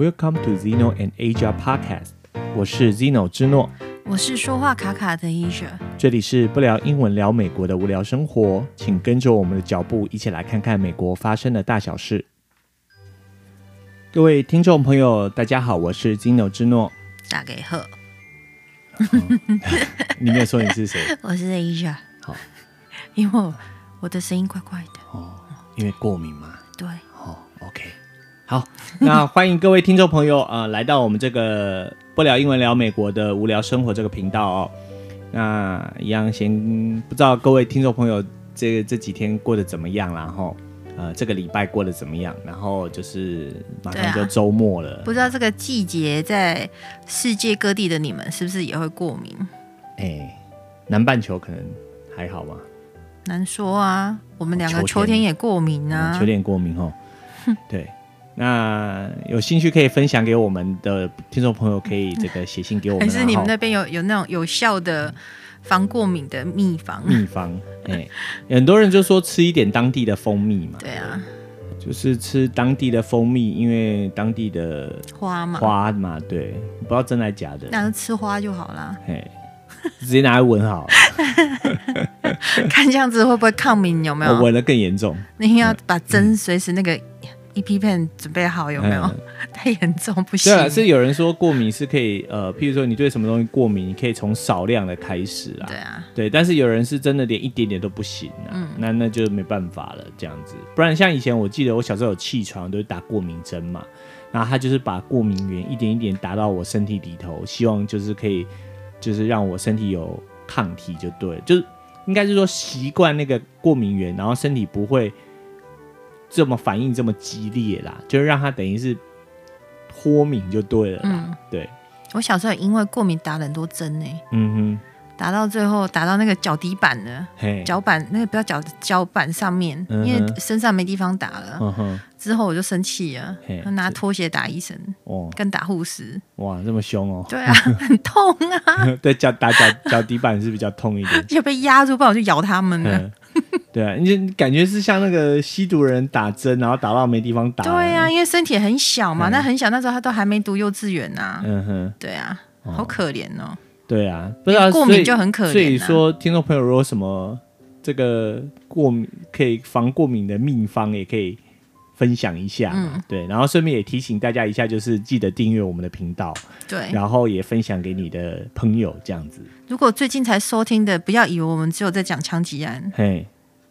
Welcome to Zeno and Asia Podcast。我是 Zeno 之诺，我是说话卡卡的 Asia。这里是不聊英文聊美国的无聊生活，请跟着我们的脚步，一起来看看美国发生的大小事。各位听众朋友，大家好，我是 Zeno 之诺。打给贺。你没有说你是谁？我是 Asia。好，因为我，我的声音怪怪的。哦，因为过敏嘛。对。哦，OK。好，那欢迎各位听众朋友啊、呃，来到我们这个不聊英文聊美国的无聊生活这个频道哦。那一样先不知道各位听众朋友这个这几天过得怎么样，然后呃这个礼拜过得怎么样？然后就是马上就周末了，啊、不知道这个季节在世界各地的你们是不是也会过敏？哎，南半球可能还好吧？难说啊，我们两个秋天也过敏啊，秋天也过敏哦。对。那有兴趣可以分享给我们的听众朋友，可以这个写信给我们。还是你们那边有有那种有效的防过敏的秘方？秘方，哎，很多人就说吃一点当地的蜂蜜嘛。对啊，就是吃当地的蜂蜜，因为当地的花嘛，花嘛，对，不知道真的假的。那就吃花就好啦。嘿，直接拿来闻好了。看这样子会不会抗敏？有没有？我闻得更严重。那应该要把针随时那个。一批片准备好有没有？嗯、太严重不行。对啊，是有人说过敏是可以呃，譬如说你对什么东西过敏，你可以从少量的开始啊。对啊，对，但是有人是真的连一点点都不行啊，嗯、那那就没办法了这样子。不然像以前我记得我小时候有气喘都是打过敏针嘛，然后他就是把过敏源一点一点打到我身体里头，希望就是可以就是让我身体有抗体就对，就是应该是说习惯那个过敏源，然后身体不会。这么反应这么激烈啦，就是让他等于是脱敏就对了啦。嗯，对。我小时候因为过敏打了很多针呢。嗯哼。打到最后打到那个脚底板了，脚板那个不要脚脚板上面，嗯、因为身上没地方打了。嗯。之后我就生气了，拿拖鞋打医生，哦，跟打护士。哇，这么凶哦。对啊，很痛啊。对，脚打脚脚底板是比较痛一点。就被压住，不然我就咬他们了。对啊，你就感觉是像那个吸毒人打针，然后打到没地方打。对啊，因为身体很小嘛，那很小，那时候他都还没读幼稚园呐。嗯哼，对啊，好可怜哦。对啊，不知道过敏就很可怜。所以说，听众朋友如果什么这个过敏可以防过敏的秘方，也可以分享一下。嗯，对，然后顺便也提醒大家一下，就是记得订阅我们的频道。对，然后也分享给你的朋友，这样子。如果最近才收听的，不要以为我们只有在讲枪击案。嘿。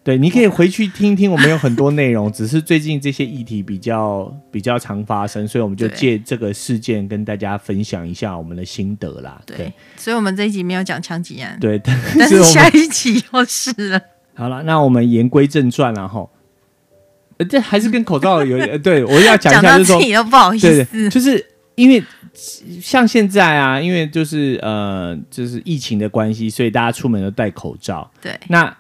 对，你可以回去听听，我们有很多内容，只是最近这些议题比较比较常发生，所以我们就借这个事件跟大家分享一下我们的心得啦。对，对，所以我们这一集没有讲枪击案，对，但是下一集又是了。好了，那我们言归正传了哈，这还是跟口罩有点，对我要讲一下，就是说不好意思，对，就是因为像现在啊，因为就是呃，就是疫情的关系，所以大家出门都戴口罩。对，那。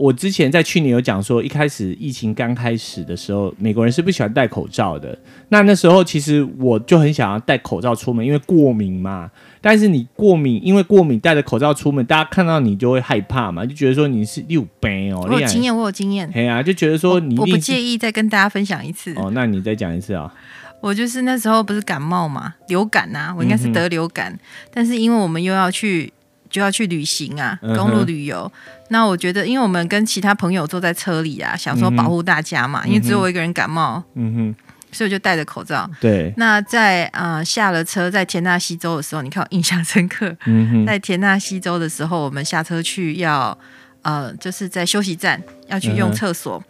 我之前在去年有讲说，一开始疫情刚开始的时候，美国人是不喜欢戴口罩的。那那时候其实我就很想要戴口罩出门，因为过敏嘛。但是你过敏，因为过敏戴着口罩出门，大家看到你就会害怕嘛，就觉得说你是有病哦。我有经验，我有经验。对啊，就觉得说你我，我不介意再跟大家分享一次。哦，那你再讲一次啊。我就是那时候不是感冒嘛，流感呐，我应该是得流感，嗯、但是因为我们又要去。就要去旅行啊，公路旅游。嗯、那我觉得，因为我们跟其他朋友坐在车里啊，想说保护大家嘛，嗯、因为只有我一个人感冒，嗯哼，所以我就戴着口罩。对。那在啊、呃、下了车，在田纳西州的时候，你看我印象深刻。嗯哼。在田纳西州的时候，我们下车去要呃，就是在休息站要去用厕所。嗯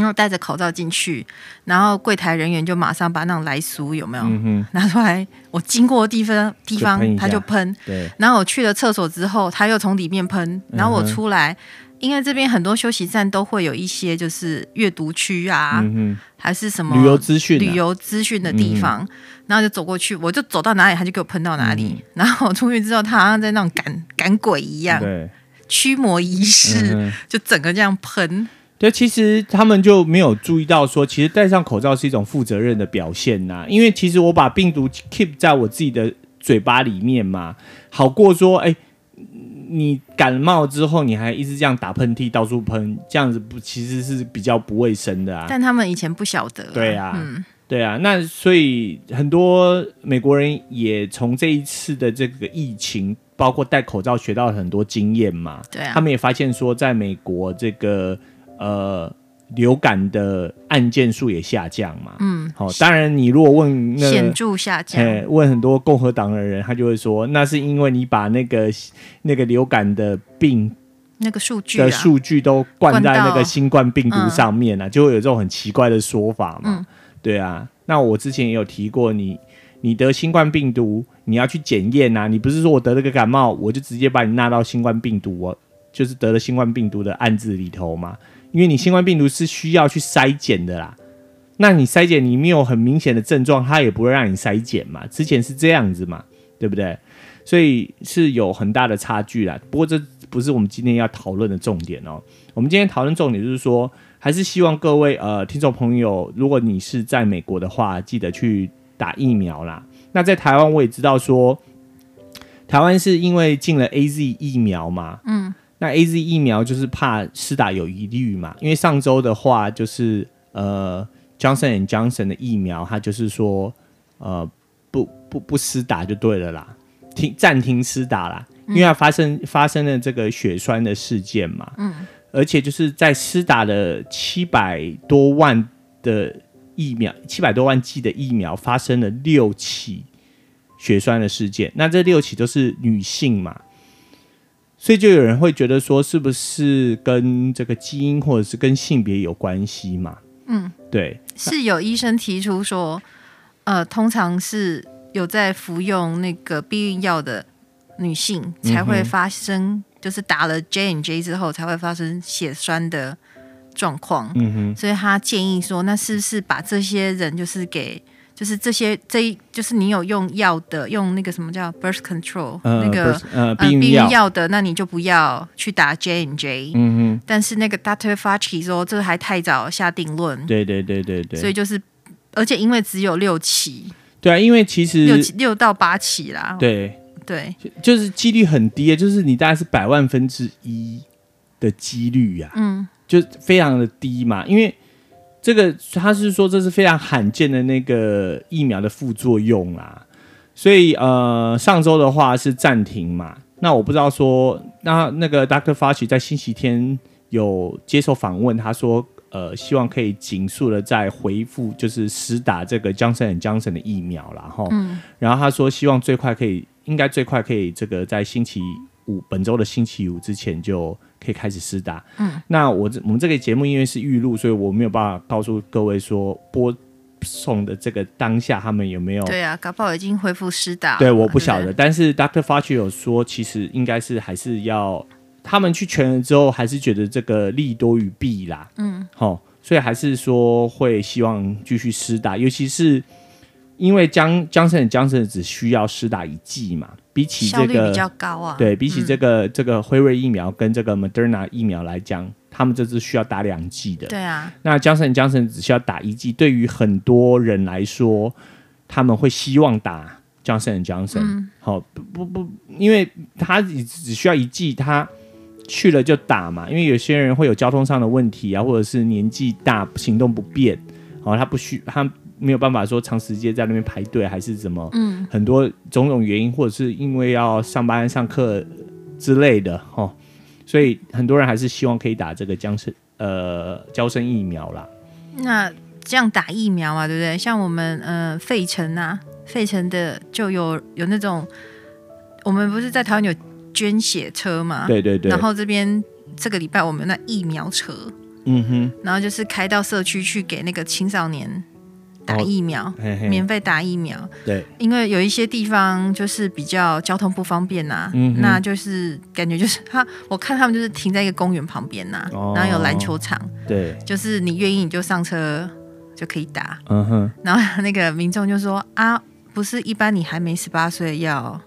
然后戴着口罩进去，然后柜台人员就马上把那种来苏有没有、嗯、哼拿出来？我经过的地方地方他就喷。对。然后我去了厕所之后，他又从里面喷。然后我出来，嗯、因为这边很多休息站都会有一些就是阅读区啊，嗯、还是什么旅游资讯、啊、旅游资讯的地方。嗯、然后就走过去，我就走到哪里，他就给我喷到哪里。嗯、然后我出去之后，他好像在那种赶赶鬼一样，对，驱魔仪式，嗯、就整个这样喷。对，其实他们就没有注意到说，其实戴上口罩是一种负责任的表现呐。因为其实我把病毒 keep 在我自己的嘴巴里面嘛，好过说，哎，你感冒之后你还一直这样打喷嚏，到处喷，这样子不其实是比较不卫生的啊。但他们以前不晓得啊。对啊，嗯，对啊，那所以很多美国人也从这一次的这个疫情，包括戴口罩学到了很多经验嘛。对啊，他们也发现说，在美国这个呃流感的案件数也下降嘛。嗯，好、哦，当然你如果问那显著下降，问很多共和党的人，他就会说，那是因为你把那个那个流感的病那个数据的数据都灌在那个新冠病毒上面了、啊，就会有这种很奇怪的说法嘛。嗯对啊，那我之前也有提过你，你你得新冠病毒，你要去检验呐。你不是说我得了个感冒，我就直接把你纳到新冠病毒，我就是得了新冠病毒的案子里头嘛。因为你新冠病毒是需要去筛检的啦。那你筛检你没有很明显的症状，他也不会让你筛检嘛。之前是这样子嘛，对不对？所以是有很大的差距啦。不过这不是我们今天要讨论的重点哦。我们今天讨论重点就是说。还是希望各位呃听众朋友，如果你是在美国的话，记得去打疫苗啦。那在台湾，我也知道说，台湾是因为进了 AZ 疫苗嘛，那 AZ 疫苗就是怕施打有疑虑嘛。因为上周的话，就是呃 Johnson and Johnson 的疫苗，它就是说呃不不不施打就对了啦，停暂停施打啦，因为它发生发生了这个血栓的事件嘛，嗯。而且就是在施打了七百多万的疫苗，七百多万剂的疫苗发生了六起血栓的事件，那这六起都是女性嘛，所以就有人会觉得说，是不是跟这个基因或者是跟性别有关系嘛？嗯，对，是有医生提出说，呃，通常是有在服用那个避孕药的女性才会发生、嗯。就是打了 J and J 之后才会发生血栓的状况，嗯哼，所以他建议说，那是不是把这些人就是给，就是这些这一，就是你有用药的，用那个什么叫 birth control，呃、那个呃避孕药的，那你就不要去打 J and J，嗯嗯。但是那个 Dr. Fauci 说，这还太早下定论，对对对对对，所以就是，而且因为只有六起，对啊，因为其实六六到八起啦，对。对，就是几率很低，就是你大概是百万分之一的几率呀，嗯，就非常的低嘛。因为这个他是说这是非常罕见的那个疫苗的副作用啦，所以呃上周的话是暂停嘛。那我不知道说那那个 Dr. Fauci 在星期天有接受访问，他说呃希望可以紧速的再回复，就是实打这个 Johnson & Johnson 的疫苗啦。哈，嗯，然后他说希望最快可以。应该最快可以这个在星期五，本周的星期五之前就可以开始施打。嗯，那我这我们这个节目因为是预录，所以我没有办法告诉各位说播送的这个当下他们有没有。对啊，搞不好已经恢复施打。对，我不晓得。但是 Dr. Fauci 有说，其实应该是还是要他们去全了之后，还是觉得这个利多于弊啦。嗯，好，所以还是说会希望继续施打，尤其是。因为江江森江森只需要施打一剂嘛，比起这个效率比较高啊，对比起这个、嗯、这个辉瑞疫苗跟这个 Moderna 疫苗来讲，他们这是需要打两剂的。对啊，那江森江森只需要打一剂，对于很多人来说，他们会希望打江森江森。好，不不不，因为他只只需要一剂，他去了就打嘛。因为有些人会有交通上的问题啊，或者是年纪大行动不便，好，他不需他。没有办法说长时间在那边排队，还是怎么？嗯，很多种种原因，或者是因为要上班、上课之类的，哦，所以很多人还是希望可以打这个僵生呃胶生疫苗啦。那这样打疫苗啊，对不对？像我们呃费城啊，费城的就有有那种，我们不是在台湾有捐血车嘛？对对对。然后这边这个礼拜我们那疫苗车，嗯哼，然后就是开到社区去给那个青少年。打疫苗，哦、嘿嘿免费打疫苗。对，因为有一些地方就是比较交通不方便呐、啊嗯，那就是感觉就是他，我看他们就是停在一个公园旁边呐、啊哦，然后有篮球场，对，就是你愿意你就上车就可以打。嗯哼，然后那个民众就说啊，不是一般你还没十八岁要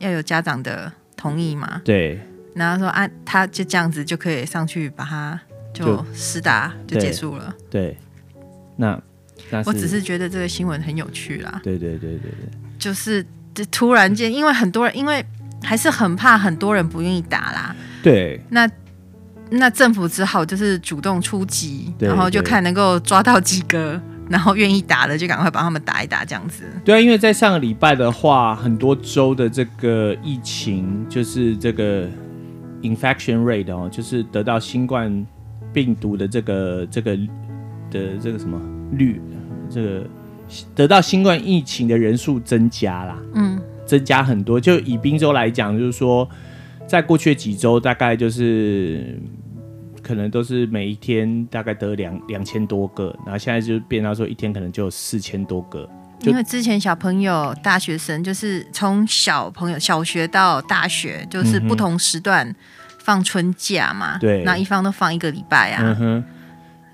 要有家长的同意吗？对，然后说啊，他就这样子就可以上去把他就施打就，就结束了。对，对那。我只是觉得这个新闻很有趣啦。对对对对对，就是这突然间，因为很多人，因为还是很怕很多人不愿意打啦。对。那那政府只好就是主动出击，然后就看能够抓到几个然后愿意打的就赶快帮他们打一打，这样子。对啊，因为在上个礼拜的话，很多州的这个疫情就是这个 infection rate 哦，就是得到新冠病毒的这个这个的这个什么率，这个得到新冠疫情的人数增加啦，嗯，增加很多。就以宾州来讲，就是说，在过去的几周，大概就是。可能都是每一天大概得两两千多个，然后现在就变到说一天可能就有四千多个。因为之前小朋友、大学生就是从小朋友小学到大学，就是不同时段放春假嘛，对、嗯，那一方都放一个礼拜啊。嗯哼。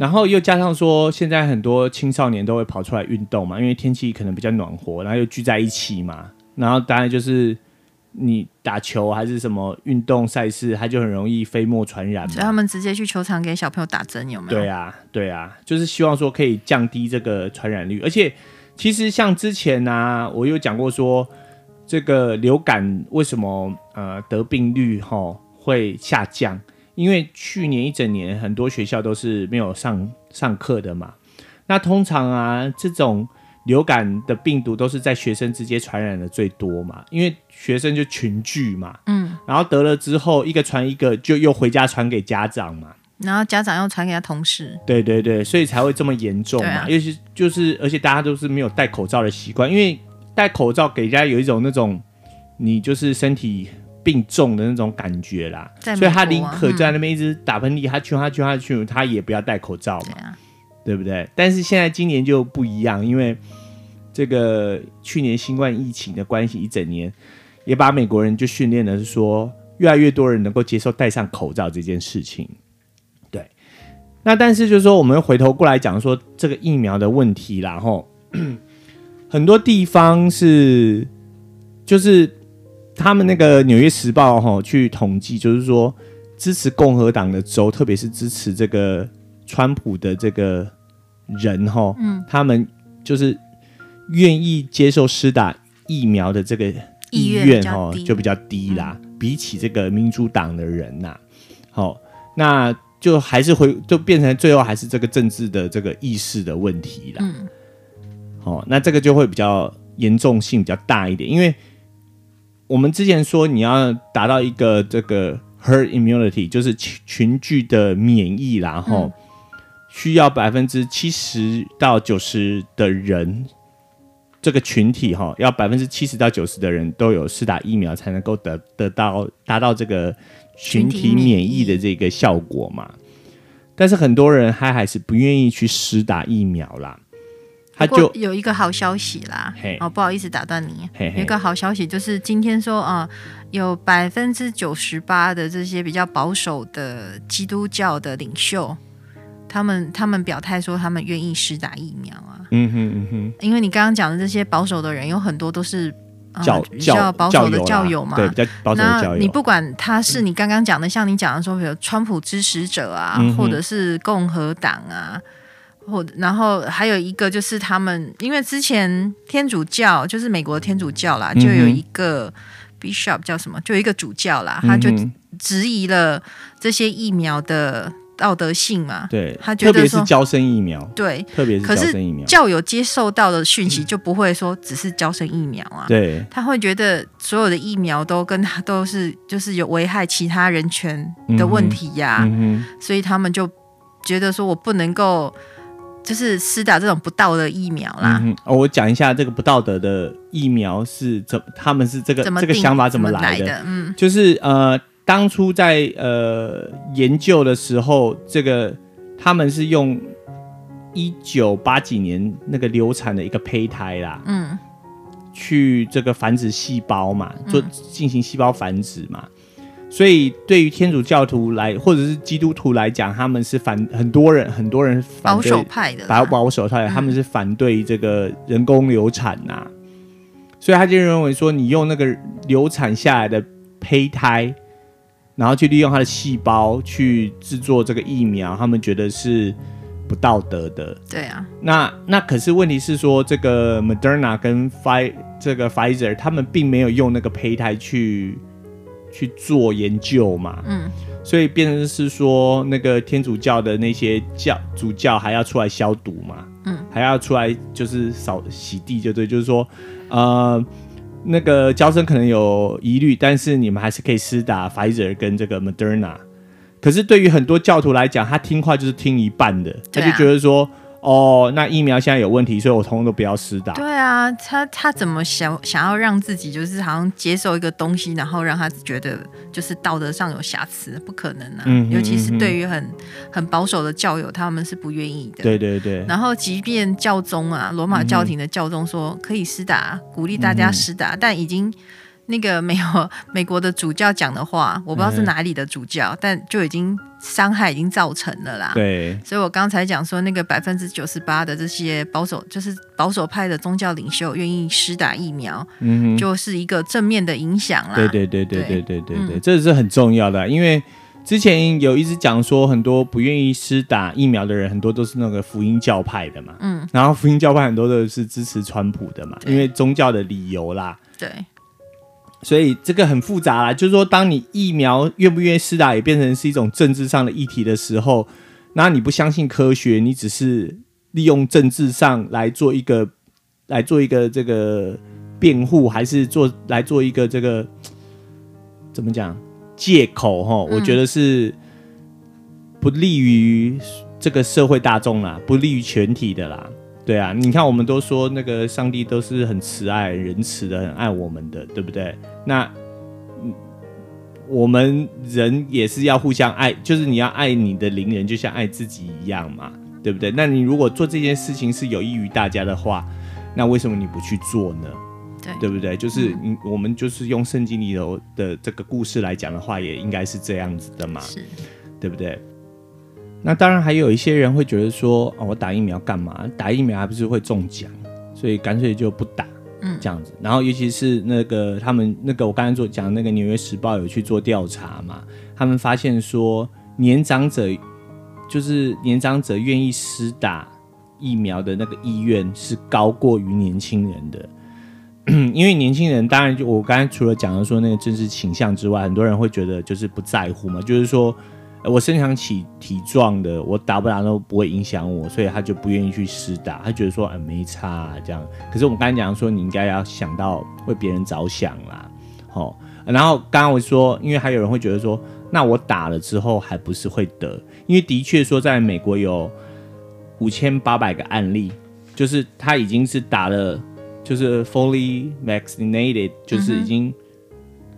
然后又加上说，现在很多青少年都会跑出来运动嘛，因为天气可能比较暖和，然后又聚在一起嘛，然后当然就是。你打球还是什么运动赛事，它就很容易飞沫传染嘛。所以他们直接去球场给小朋友打针，有没有？对啊，对啊，就是希望说可以降低这个传染率。而且，其实像之前呢、啊，我有讲过说，这个流感为什么呃得病率哈会下降？因为去年一整年很多学校都是没有上上课的嘛。那通常啊这种。流感的病毒都是在学生之间传染的最多嘛，因为学生就群聚嘛，嗯，然后得了之后一个传一个，就又回家传给家长嘛，然后家长又传给他同事，对对对，所以才会这么严重嘛，尤其、啊、就是而且大家都是没有戴口罩的习惯，因为戴口罩给人家有一种那种你就是身体病重的那种感觉啦，所以他宁可在那边一直打喷嚏，他去他去他去，他也不要戴口罩嘛。对不对？但是现在今年就不一样，因为这个去年新冠疫情的关系，一整年也把美国人就训练的是说，越来越多人能够接受戴上口罩这件事情。对，那但是就是说，我们回头过来讲说这个疫苗的问题啦，然后 很多地方是就是他们那个《纽约时报》哈去统计，就是说支持共和党的州，特别是支持这个。川普的这个人哈，嗯，他们就是愿意接受施打疫苗的这个意愿哈，就比较低啦。嗯、比起这个民主党的人呐，好，那就还是会就变成最后还是这个政治的这个意识的问题啦。嗯，好，那这个就会比较严重性比较大一点，因为我们之前说你要达到一个这个 herd immunity，就是群群聚的免疫，然后。嗯需要百分之七十到九十的人，这个群体哈，要百分之七十到九十的人都有施打疫苗，才能够得得到达到这个群体免疫的这个效果嘛。但是很多人他还是不愿意去施打疫苗啦。他就有一个好消息啦，哦，不好意思打断你，有一个好消息就是今天说啊，有百分之九十八的这些比较保守的基督教的领袖。他们他们表态说，他们愿意施打疫苗啊。嗯哼嗯哼，因为你刚刚讲的这些保守的人，有很多都是教、呃、比较保守的教友嘛。对，比较保守的教友。你不管他是你刚刚讲的，像你讲的说，比如川普支持者啊，嗯、或者是共和党啊，或然后还有一个就是他们，因为之前天主教就是美国天主教啦，就有一个 bishop 叫什么，就有一个主教啦，他就质疑了这些疫苗的。道德性嘛，对，他觉得特别是娇生疫苗，对，特别是娇生疫苗，教友接受到的讯息就不会说只是交生疫苗啊，对，他会觉得所有的疫苗都跟他都是就是有危害其他人权的问题呀、啊，嗯嗯、所以他们就觉得说我不能够就是施打这种不道德疫苗啦。嗯、哦，我讲一下这个不道德的疫苗是怎，他们是这个这个想法怎么来的？嗯，就是呃。当初在呃研究的时候，这个他们是用一九八几年那个流产的一个胚胎啦，嗯，去这个繁殖细胞嘛，做进行细胞繁殖嘛，嗯、所以对于天主教徒来或者是基督徒来讲，他们是反很多人很多人反对保守派的，保保守派的，他们是反对这个人工流产呐、所以他就认为说，你用那个流产下来的胚胎。然后去利用它的细胞去制作这个疫苗，他们觉得是不道德的。对啊，那那可是问题是说，这个 Moderna 跟 Fi 这个 Pfizer 他们并没有用那个胚胎去去做研究嘛。嗯，所以变成是说，那个天主教的那些教主教还要出来消毒嘛。嗯，还要出来就是扫洗地，就对，就是说，呃，那个教生可能有疑虑，但是你们还是可以施打 Pfizer 跟这个 Moderna。可是对于很多教徒来讲，他听话就是听一半的，他就觉得说。哦，那疫苗现在有问题，所以我通通都不要施打。对啊，他他怎么想想要让自己就是好像接受一个东西，然后让他觉得就是道德上有瑕疵，不可能啊！嗯、哼尤其是对于很很保守的教友，他们是不愿意的。对对对。然后，即便教宗啊，罗马教廷的教宗说可以施打，鼓励大家施打，嗯、但已经。那个没有 美国的主教讲的话，我不知道是哪里的主教，嗯、但就已经伤害已经造成了啦。对，所以我刚才讲说，那个百分之九十八的这些保守，就是保守派的宗教领袖愿意施打疫苗，嗯，就是一个正面的影响啦。对对对对对对对对，嗯、这是很重要的，因为之前有一直讲说，很多不愿意施打疫苗的人，很多都是那个福音教派的嘛，嗯，然后福音教派很多都是支持川普的嘛，因为宗教的理由啦，对。所以这个很复杂啦，就是说，当你疫苗愿不愿意施打也变成是一种政治上的议题的时候，那你不相信科学，你只是利用政治上来做一个来做一个这个辩护，还是做来做一个这个怎么讲借口？哈，我觉得是不利于这个社会大众啦，不利于全体的啦。对啊，你看，我们都说那个上帝都是很慈爱、仁慈的，很爱我们的，对不对？那我们人也是要互相爱，就是你要爱你的邻人，就像爱自己一样嘛，对不对？那你如果做这件事情是有益于大家的话，那为什么你不去做呢？对，对不对？就是你，嗯、我们就是用圣经里头的这个故事来讲的话，也应该是这样子的嘛，对不对？那当然还有一些人会觉得说，哦，我打疫苗干嘛？打疫苗还不是会中奖，所以干脆就不打，嗯，这样子。然后尤其是那个他们那个我刚才做讲那个《纽约时报》有去做调查嘛，他们发现说年长者就是年长者愿意施打疫苗的那个意愿是高过于年轻人的，因为年轻人当然就我刚才除了讲的说那个政治倾向之外，很多人会觉得就是不在乎嘛，就是说。我身强体体壮的，我打不打都不会影响我，所以他就不愿意去试打，他觉得说啊没差啊这样。可是我们刚才讲说，你应该要想到为别人着想啦，好。然后刚刚我说，因为还有人会觉得说，那我打了之后还不是会得？因为的确说，在美国有五千八百个案例，就是他已经是打了，就是 fully vaccinated，就是已经。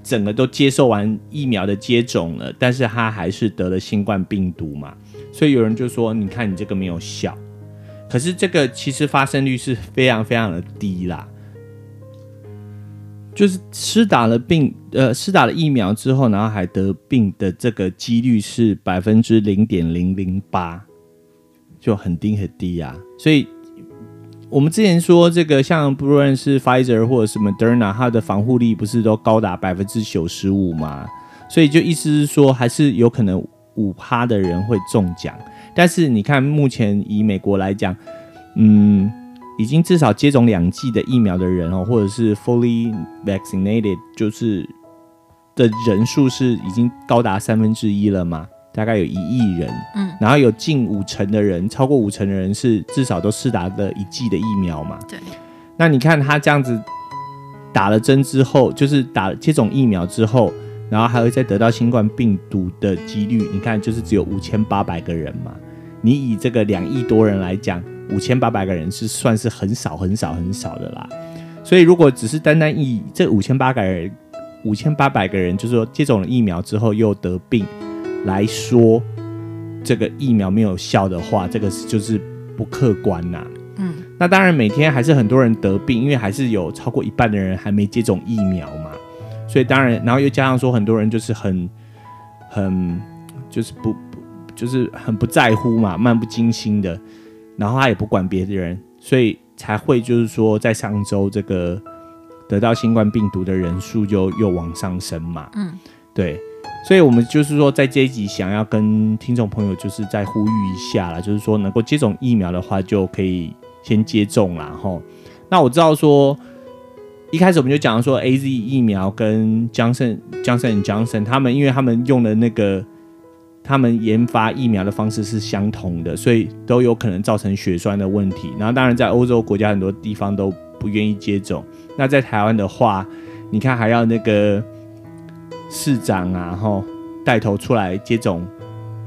整个都接受完疫苗的接种了，但是他还是得了新冠病毒嘛，所以有人就说：“你看你这个没有效。”可是这个其实发生率是非常非常的低啦，就是施打了病呃施打了疫苗之后，然后还得病的这个几率是百分之零点零零八，就很低很低呀，所以。我们之前说这个，像不论是 Pfizer 或者是 Moderna，它的防护力不是都高达百分之九十五吗？所以就意思是说，还是有可能五趴的人会中奖。但是你看，目前以美国来讲，嗯，已经至少接种两剂的疫苗的人哦，或者是 fully vaccinated，就是的人数是已经高达三分之一了嘛。大概有一亿人，嗯，然后有近五成的人，超过五成的人是至少都施打了一剂的疫苗嘛？对。那你看他这样子打了针之后，就是打接种疫苗之后，然后还会再得到新冠病毒的几率，你看就是只有五千八百个人嘛。你以这个两亿多人来讲，五千八百个人是算是很少很少很少的啦。所以如果只是单单以这五千八百人，五千八百个人，就是说接种了疫苗之后又得病。来说，这个疫苗没有效的话，这个是就是不客观呐、啊。嗯，那当然每天还是很多人得病，因为还是有超过一半的人还没接种疫苗嘛。所以当然，然后又加上说很多人就是很很就是不不就是很不在乎嘛，漫不经心的，然后他也不管别的人，所以才会就是说在上周这个得到新冠病毒的人数就又往上升嘛。嗯，对。所以，我们就是说，在这一集想要跟听众朋友，就是再呼吁一下啦，就是说，能够接种疫苗的话，就可以先接种啦。吼，那我知道说，一开始我们就讲说，AZ 疫苗跟 Johnson Johnson Johnson 他们，因为他们用的那个他们研发疫苗的方式是相同的，所以都有可能造成血栓的问题。然后当然在欧洲国家很多地方都不愿意接种。那在台湾的话，你看还要那个市长啊，吼带头出来接种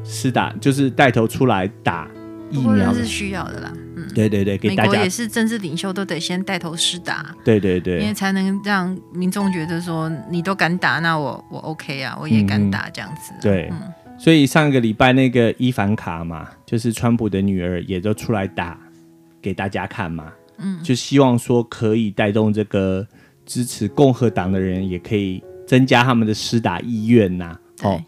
施打，就是带头出来打疫苗是需要的啦。嗯，对对对，给大家美国也是政治领袖都得先带头施打。对对对，因为才能让民众觉得说你都敢打，那我我 OK 啊，我也敢打这样子。嗯、对。嗯所以上个礼拜那个伊凡卡嘛，就是川普的女儿，也都出来打给大家看嘛，嗯，就希望说可以带动这个支持共和党的人，也可以增加他们的施打意愿呐。哦，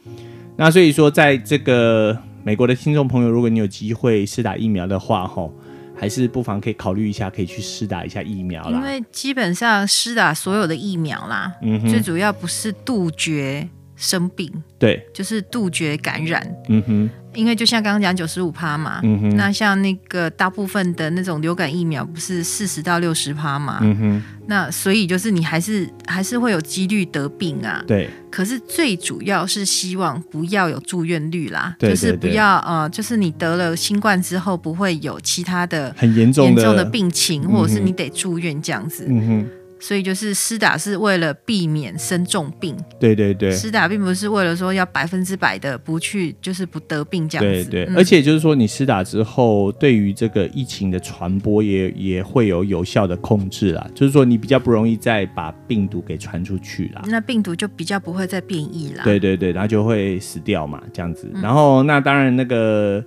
那所以说，在这个美国的听众朋友，如果你有机会施打疫苗的话，吼，还是不妨可以考虑一下，可以去施打一下疫苗啦。因为基本上施打所有的疫苗啦，嗯，最主要不是杜绝。生病，对，就是杜绝感染。嗯哼，因为就像刚刚讲九十五趴嘛，嗯哼，那像那个大部分的那种流感疫苗不是四十到六十趴嘛，嗯哼，那所以就是你还是还是会有几率得病啊。对，可是最主要是希望不要有住院率啦，对对对，就是不要呃，就是你得了新冠之后不会有其他的很严重严重的病情，或者是你得住院这样子。嗯哼。所以就是施打是为了避免生重病，对对对，施打并不是为了说要百分之百的不去，就是不得病这样子。对对，嗯、而且就是说你施打之后，对于这个疫情的传播也也会有有效的控制啦。就是说你比较不容易再把病毒给传出去啦，那病毒就比较不会再变异啦。对对对，然后就会死掉嘛，这样子。嗯、然后那当然那个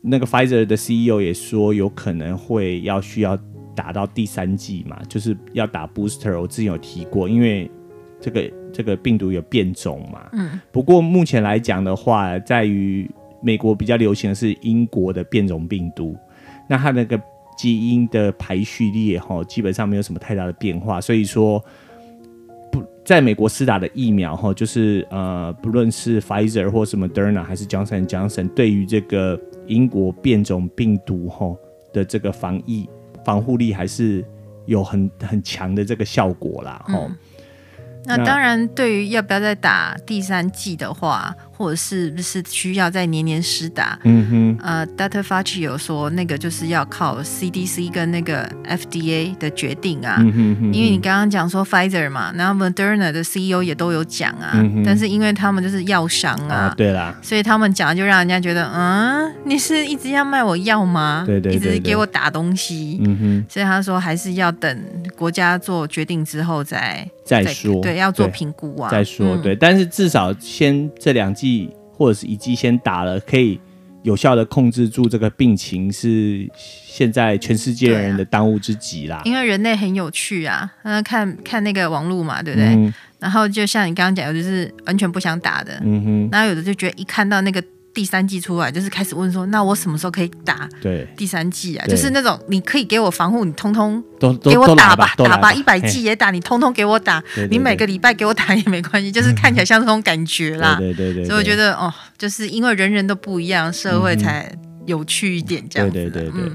那个 Pfizer 的 CEO 也说有可能会要需要。打到第三季嘛，就是要打 booster。我之前有提过，因为这个这个病毒有变种嘛。嗯。不过目前来讲的话，在于美国比较流行的是英国的变种病毒，那它那个基因的排序列哈，基本上没有什么太大的变化。所以说，不在美国施打的疫苗哈，就是呃，不论是 Pfizer 或是 Moderna 还是 Johnson Johnson，对于这个英国变种病毒哈的这个防疫。防护力还是有很很强的这个效果啦，哦、那当然，对于要不要再打第三剂的话，或者是不是需要再年年施打？嗯哼，呃，Dr. Fauci 有说，那个就是要靠 CDC 跟那个 FDA 的决定啊。嗯哼，哼，因为你刚刚讲说 Pfizer 嘛，然后 Moderna 的 CEO 也都有讲啊。嗯哼，但是因为他们就是药商啊，啊，对啦，所以他们讲就让人家觉得，嗯，你是一直要卖我药吗？对对，对对，一直给我打东西。嗯哼，所以他说还是要等国家做决定之后再再说。对，要做评估啊。再说，对，但是至少先这两剂。或者是一剂先打了，可以有效的控制住这个病情，是现在全世界人的当务之急啦。因为人类很有趣啊，那，看看那个网络嘛，对不对？嗯、然后就像你刚刚讲，有的是完全不想打的，嗯哼，然后有的就觉得一看到那个。第三季出来，就是开始问说，那我什么时候可以打？对，第三季啊，就是那种你可以给我防护，你通通都给我打吧，打吧，一百剂也打，你通通给我打。你每个礼拜给我打也没关系，就是看起来像这种感觉啦。对对对。所以我觉得哦，就是因为人人都不一样，社会才有趣一点这样子。对对对对。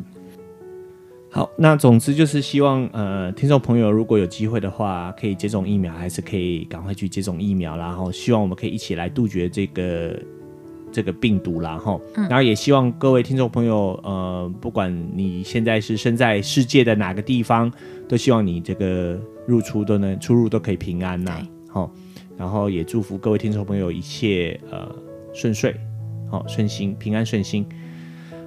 好，那总之就是希望呃，听众朋友如果有机会的话，可以接种疫苗，还是可以赶快去接种疫苗，然后希望我们可以一起来杜绝这个。这个病毒啦，哈，然后也希望各位听众朋友，呃，不管你现在是身在世界的哪个地方，都希望你这个入出都能出入都可以平安呐，好，然后也祝福各位听众朋友一切呃顺遂，好顺心平安顺心。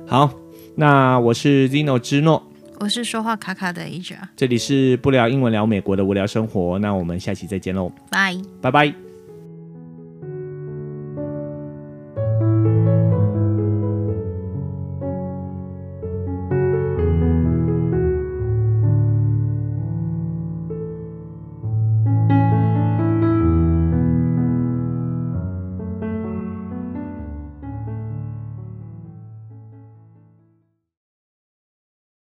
好，那我是 Zino 之诺，我是说话卡卡的 Asia，这里是不聊英文聊美国的无聊生活，那我们下期再见喽，拜拜拜。